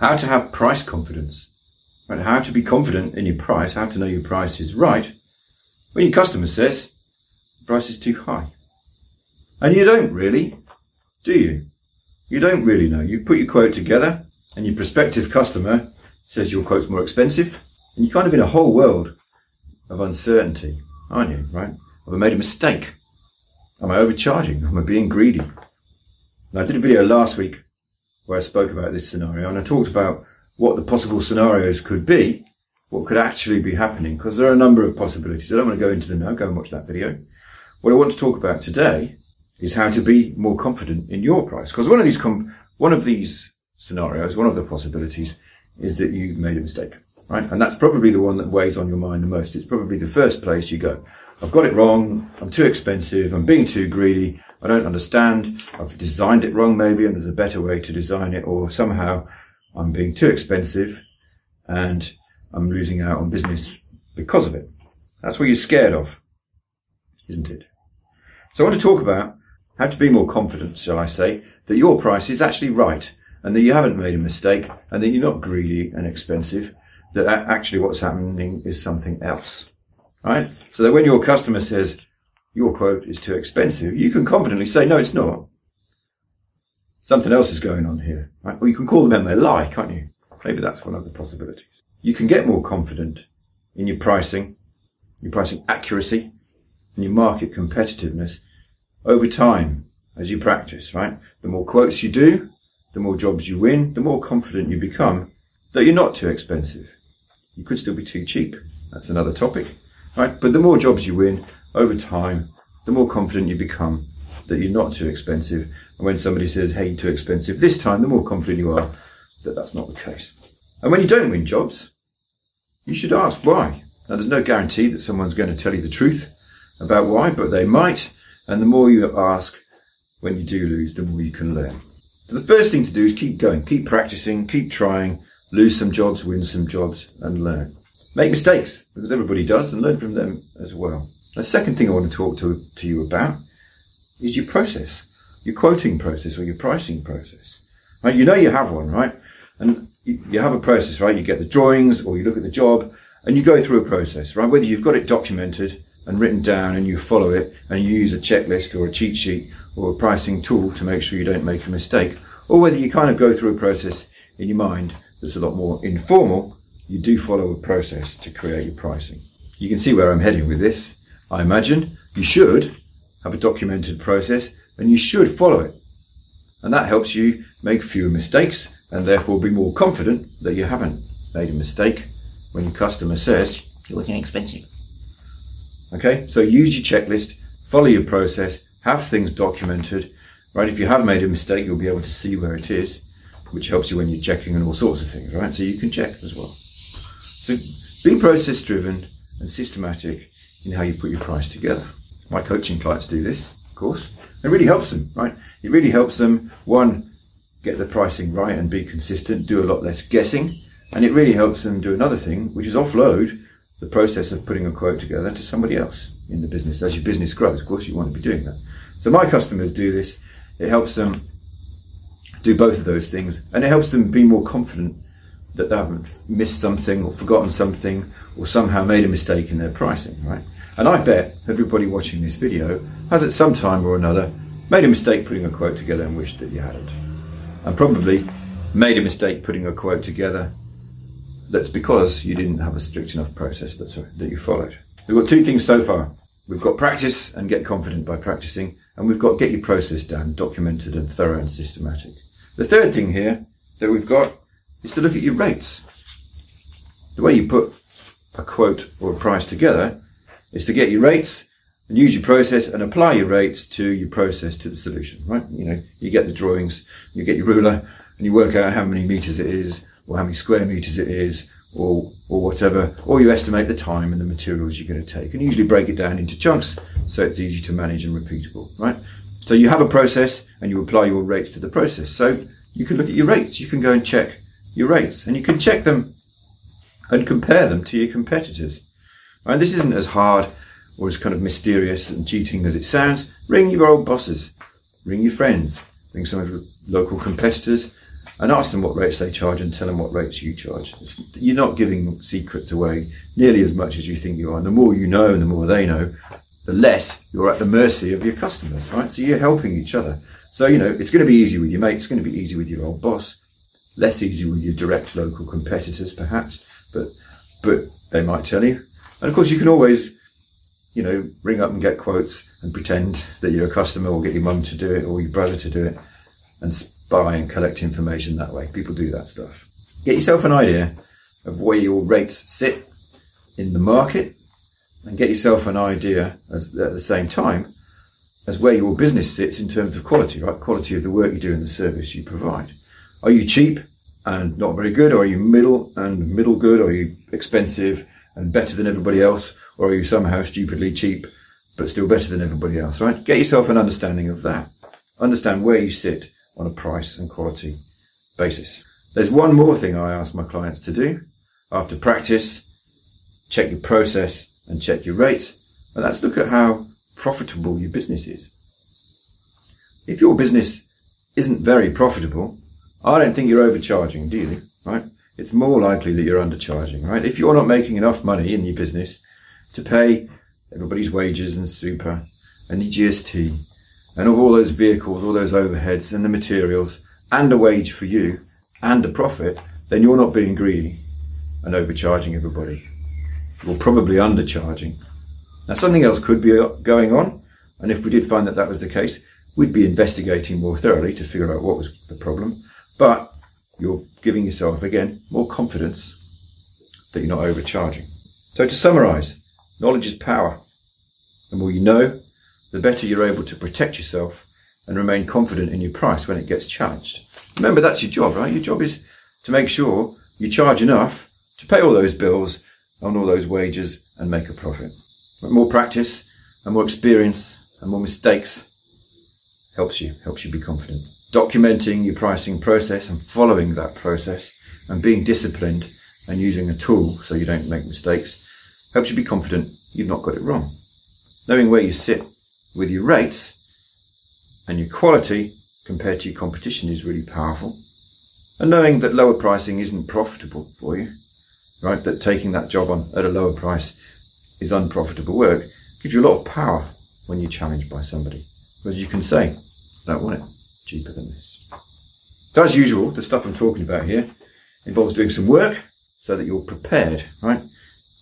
How to have price confidence. Right? How to be confident in your price, how to know your price is right when your customer says the price is too high. And you don't really, do you? You don't really know. You put your quote together and your prospective customer says your quote's more expensive and you're kind of in a whole world of uncertainty, aren't you? Right? Have I made a mistake? Am I overcharging? Am I being greedy? And I did a video last week where I spoke about this scenario and I talked about what the possible scenarios could be, what could actually be happening, because there are a number of possibilities. I don't want to go into them now. Go and watch that video. What I want to talk about today is how to be more confident in your price. Because one of these, com- one of these scenarios, one of the possibilities is that you made a mistake, right? And that's probably the one that weighs on your mind the most. It's probably the first place you go. I've got it wrong. I'm too expensive. I'm being too greedy. I don't understand. I've designed it wrong maybe and there's a better way to design it or somehow I'm being too expensive and I'm losing out on business because of it. That's what you're scared of, isn't it? So I want to talk about how to be more confident, shall I say, that your price is actually right and that you haven't made a mistake and that you're not greedy and expensive, that actually what's happening is something else, right? So that when your customer says, your quote is too expensive, you can confidently say, no, it's not. Something else is going on here, right? Or you can call them they lie, can't you? Maybe that's one of the possibilities. You can get more confident in your pricing, your pricing accuracy, and your market competitiveness over time as you practice, right? The more quotes you do, the more jobs you win, the more confident you become that you're not too expensive. You could still be too cheap. That's another topic, right? But the more jobs you win, over time, the more confident you become that you're not too expensive. And when somebody says, hey, too expensive this time, the more confident you are that that's not the case. And when you don't win jobs, you should ask why. Now, there's no guarantee that someone's going to tell you the truth about why, but they might. And the more you ask when you do lose, the more you can learn. So the first thing to do is keep going, keep practicing, keep trying, lose some jobs, win some jobs, and learn. Make mistakes, because everybody does, and learn from them as well. The second thing I want to talk to, to you about is your process, your quoting process or your pricing process. Right? You know you have one, right? And you, you have a process, right? You get the drawings or you look at the job and you go through a process, right? Whether you've got it documented and written down and you follow it and you use a checklist or a cheat sheet or a pricing tool to make sure you don't make a mistake, or whether you kind of go through a process in your mind that's a lot more informal, you do follow a process to create your pricing. You can see where I'm heading with this. I imagine you should have a documented process and you should follow it. And that helps you make fewer mistakes and therefore be more confident that you haven't made a mistake when your customer says you're looking expensive. Okay, so use your checklist, follow your process, have things documented. Right, if you have made a mistake, you'll be able to see where it is, which helps you when you're checking and all sorts of things, right? So you can check as well. So be process driven and systematic in how you put your price together. My coaching clients do this, of course. It really helps them, right? It really helps them, one, get the pricing right and be consistent, do a lot less guessing. And it really helps them do another thing, which is offload the process of putting a quote together to somebody else in the business. As your business grows, of course, you want to be doing that. So my customers do this. It helps them do both of those things and it helps them be more confident that they haven't missed something or forgotten something or somehow made a mistake in their pricing, right? And I bet everybody watching this video has at some time or another made a mistake putting a quote together and wished that you hadn't. And probably made a mistake putting a quote together that's because you didn't have a strict enough process that, that you followed. We've got two things so far. We've got practice and get confident by practicing, and we've got get your process down, documented and thorough and systematic. The third thing here that we've got is to look at your rates. The way you put a quote or a price together is to get your rates and use your process and apply your rates to your process to the solution, right? You know, you get the drawings, you get your ruler and you work out how many meters it is or how many square meters it is or, or whatever, or you estimate the time and the materials you're going to take and usually break it down into chunks so it's easy to manage and repeatable, right? So you have a process and you apply your rates to the process. So you can look at your rates. You can go and check your rates and you can check them and compare them to your competitors. And this isn't as hard or as kind of mysterious and cheating as it sounds. Ring your old bosses, ring your friends, ring some of your local competitors and ask them what rates they charge and tell them what rates you charge. It's, you're not giving secrets away nearly as much as you think you are. And the more you know and the more they know, the less you're at the mercy of your customers, right? So you're helping each other. So, you know, it's going to be easy with your mate. It's going to be easy with your old boss. Less easy with your direct local competitors, perhaps, but, but they might tell you. And of course, you can always, you know, ring up and get quotes and pretend that you're a customer or get your mum to do it or your brother to do it and spy and collect information that way. People do that stuff. Get yourself an idea of where your rates sit in the market and get yourself an idea as, at the same time as where your business sits in terms of quality, right? Quality of the work you do and the service you provide. Are you cheap and not very good? Or are you middle and middle good? Or are you expensive and better than everybody else? Or are you somehow stupidly cheap but still better than everybody else, right? Get yourself an understanding of that. Understand where you sit on a price and quality basis. There's one more thing I ask my clients to do after practice. Check your process and check your rates. And that's look at how profitable your business is. If your business isn't very profitable, I don't think you're overcharging, do you? Right? It's more likely that you're undercharging, right? If you're not making enough money in your business to pay everybody's wages and super and the GST and of all those vehicles, all those overheads and the materials and a wage for you and a profit, then you're not being greedy and overcharging everybody. You're probably undercharging. Now something else could be uh, going on. And if we did find that that was the case, we'd be investigating more thoroughly to figure out what was the problem. But you're giving yourself again more confidence that you're not overcharging. So to summarize, knowledge is power. The more you know, the better you're able to protect yourself and remain confident in your price when it gets challenged. Remember, that's your job, right? Your job is to make sure you charge enough to pay all those bills on all those wages and make a profit. But more practice and more experience and more mistakes helps you, helps you be confident. Documenting your pricing process and following that process and being disciplined and using a tool so you don't make mistakes helps you be confident you've not got it wrong. Knowing where you sit with your rates and your quality compared to your competition is really powerful. And knowing that lower pricing isn't profitable for you, right? That taking that job on at a lower price is unprofitable work gives you a lot of power when you're challenged by somebody. Because you can say, I don't want it cheaper than this. So as usual, the stuff I'm talking about here involves doing some work so that you're prepared, right?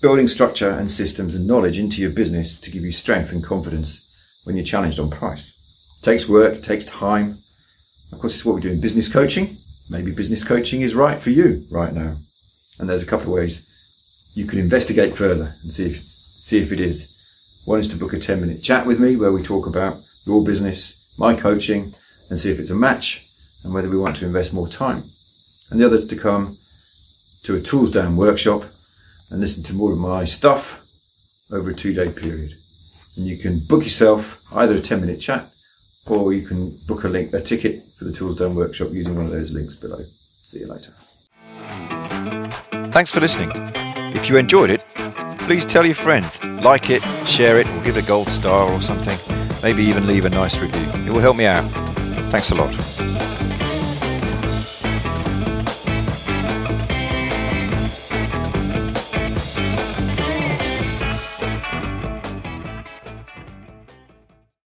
Building structure and systems and knowledge into your business to give you strength and confidence when you're challenged on price. It takes work, takes time. Of course, it's what we do in business coaching. Maybe business coaching is right for you right now. And there's a couple of ways you can investigate further and see if see if it is. One is to book a 10 minute chat with me where we talk about your business, my coaching, and see if it's a match and whether we want to invest more time. And the other is to come to a tools down workshop and listen to more of my stuff over a two day period. And you can book yourself either a 10 minute chat or you can book a link, a ticket for the tools down workshop using one of those links below. See you later. Thanks for listening. If you enjoyed it, please tell your friends, like it, share it, or give it a gold star or something. Maybe even leave a nice review. It will help me out. Thanks a lot.